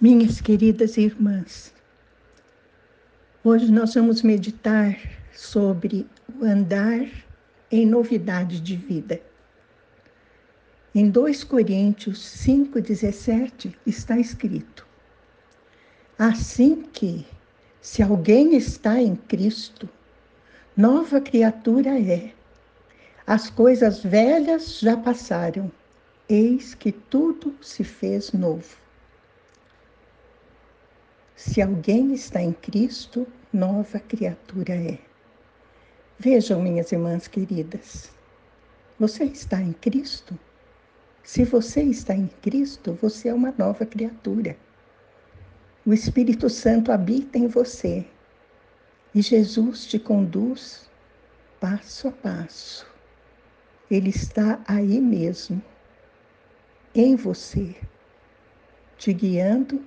Minhas queridas irmãs, hoje nós vamos meditar sobre o andar em novidade de vida. Em 2 Coríntios 5,17 está escrito: Assim que, se alguém está em Cristo, nova criatura é. As coisas velhas já passaram, eis que tudo se fez novo. Se alguém está em Cristo, nova criatura é. Vejam, minhas irmãs queridas, você está em Cristo? Se você está em Cristo, você é uma nova criatura. O Espírito Santo habita em você e Jesus te conduz passo a passo. Ele está aí mesmo, em você, te guiando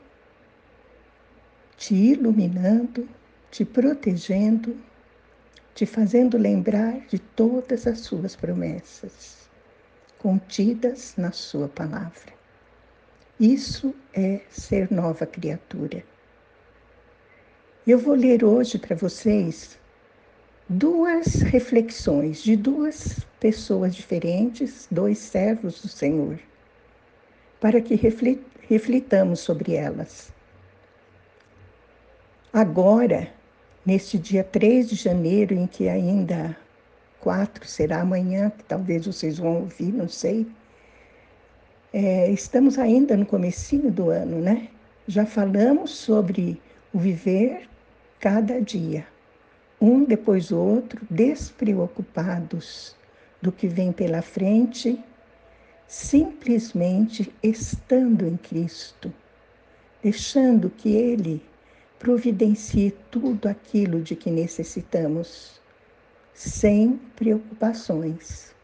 te iluminando, te protegendo, te fazendo lembrar de todas as suas promessas contidas na sua palavra. Isso é ser nova criatura. Eu vou ler hoje para vocês duas reflexões de duas pessoas diferentes, dois servos do Senhor, para que reflitamos sobre elas. Agora, neste dia 3 de janeiro, em que ainda 4 será amanhã, que talvez vocês vão ouvir, não sei. É, estamos ainda no comecinho do ano, né? Já falamos sobre o viver cada dia, um depois do outro, despreocupados do que vem pela frente, simplesmente estando em Cristo, deixando que Ele providencie tudo aquilo de que necessitamos, sem preocupações.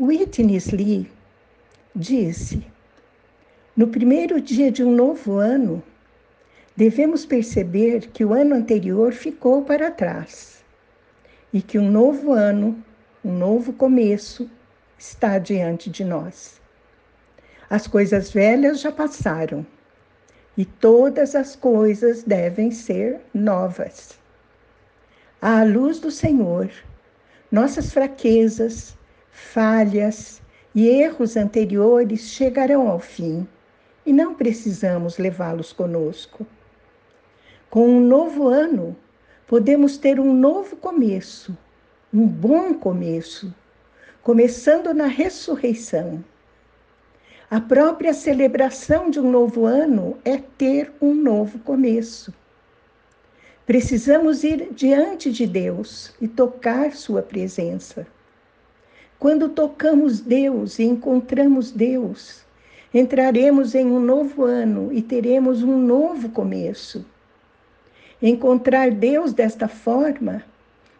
Whitney Lee disse: No primeiro dia de um novo ano, devemos perceber que o ano anterior ficou para trás e que um novo ano, um novo começo, está diante de nós. As coisas velhas já passaram e todas as coisas devem ser novas. À luz do Senhor, nossas fraquezas, falhas e erros anteriores chegarão ao fim e não precisamos levá-los conosco. Com um novo ano, podemos ter um novo começo, um bom começo, começando na ressurreição a própria celebração de um novo ano é ter um novo começo. Precisamos ir diante de Deus e tocar Sua presença. Quando tocamos Deus e encontramos Deus, entraremos em um novo ano e teremos um novo começo. Encontrar Deus desta forma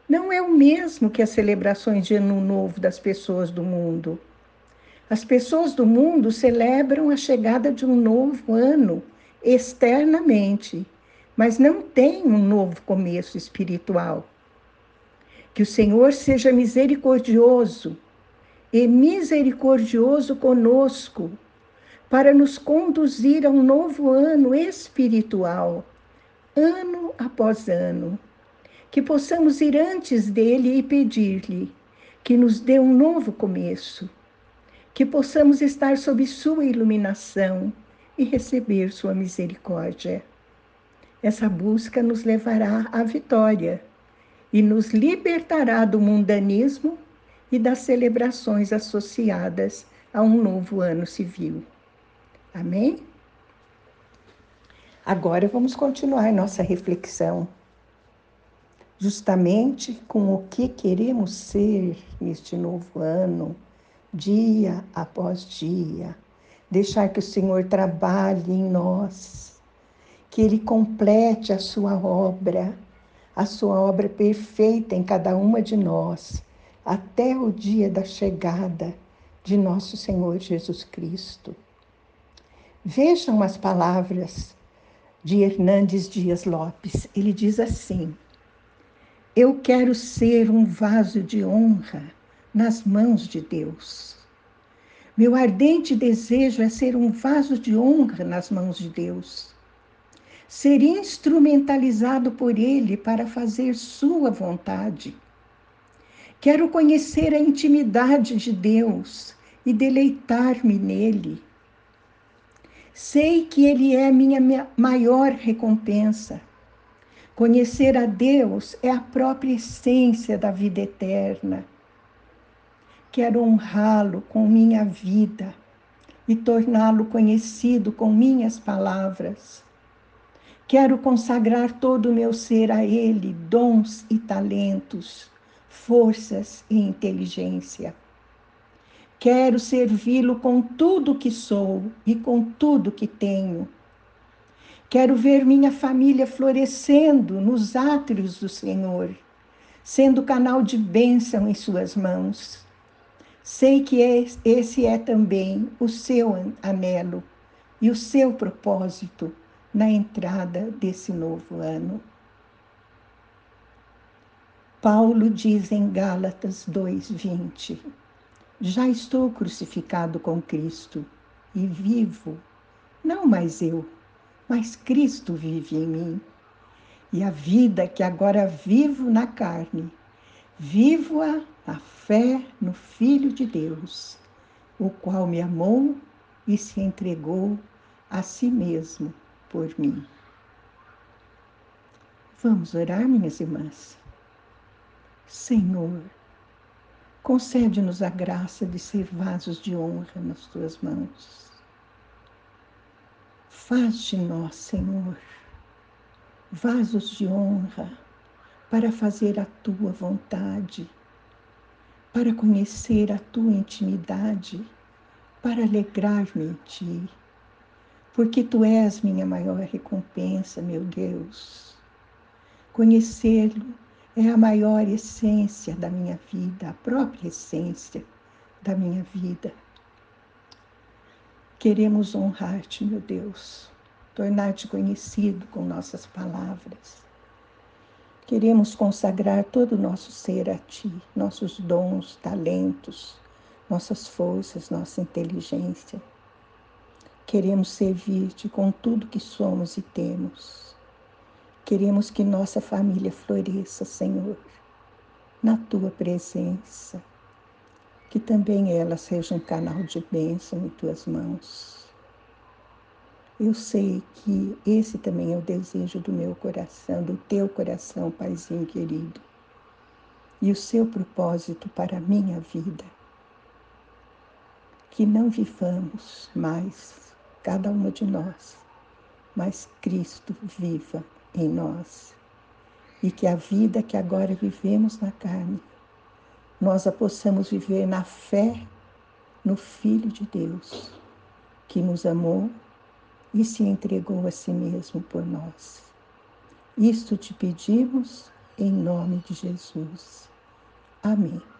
não é o mesmo que as celebrações de Ano Novo das pessoas do mundo. As pessoas do mundo celebram a chegada de um novo ano externamente, mas não têm um novo começo espiritual. Que o Senhor seja misericordioso e misericordioso conosco para nos conduzir a um novo ano espiritual, ano após ano. Que possamos ir antes dele e pedir-lhe que nos dê um novo começo que possamos estar sob Sua iluminação e receber Sua misericórdia. Essa busca nos levará à vitória e nos libertará do mundanismo e das celebrações associadas a um novo ano civil. Amém? Agora vamos continuar nossa reflexão, justamente com o que queremos ser neste novo ano dia após dia. Deixar que o Senhor trabalhe em nós, que Ele complete a sua obra, a sua obra perfeita em cada uma de nós, até o dia da chegada de nosso Senhor Jesus Cristo. Vejam as palavras de Hernandes Dias Lopes. Ele diz assim: Eu quero ser um vaso de honra nas mãos de Deus. Meu ardente desejo é ser um vaso de honra nas mãos de Deus. Ser instrumentalizado por Ele para fazer Sua vontade. Quero conhecer a intimidade de Deus e deleitar-me nele. Sei que Ele é minha maior recompensa. Conhecer a Deus é a própria essência da vida eterna. Quero honrá-lo com minha vida e torná-lo conhecido com minhas palavras. Quero consagrar todo o meu ser a Ele, dons e talentos, forças e inteligência. Quero servi-lo com tudo que sou e com tudo que tenho Quero ver minha família florescendo nos átrios do Senhor, sendo canal de bênção em Suas mãos. Sei que esse é também o seu anelo e o seu propósito na entrada desse novo ano. Paulo diz em Gálatas 2:20: Já estou crucificado com Cristo e vivo, não mais eu, mas Cristo vive em mim. E a vida que agora vivo na carne, vivo-a na fé no Filho de Deus, o qual me amou e se entregou a si mesmo por mim. Vamos orar, minhas irmãs. Senhor, concede-nos a graça de ser vasos de honra nas tuas mãos Faz de nós, Senhor, vasos de honra para fazer a tua vontade, para conhecer a tua intimidade, para alegrar-me em ti, porque tu és minha maior recompensa, meu Deus. Conhecê-lo é a maior essência da minha vida, a própria essência da minha vida. Queremos honrar-te, meu Deus, tornar-te conhecido com nossas palavras. Queremos consagrar todo o nosso ser a Ti, nossos dons, talentos, nossas forças, nossa inteligência. Queremos servir-te com tudo que somos e temos. Queremos que nossa família floresça, Senhor, na Tua presença que também ela seja um canal de bênção em tuas mãos. Eu sei que esse também é o desejo do meu coração, do teu coração, Paizinho querido, e o seu propósito para a minha vida. Que não vivamos mais, cada uma de nós, mas Cristo viva em nós. E que a vida que agora vivemos na carne nós a possamos viver na fé no Filho de Deus, que nos amou e se entregou a si mesmo por nós. Isto te pedimos em nome de Jesus. Amém.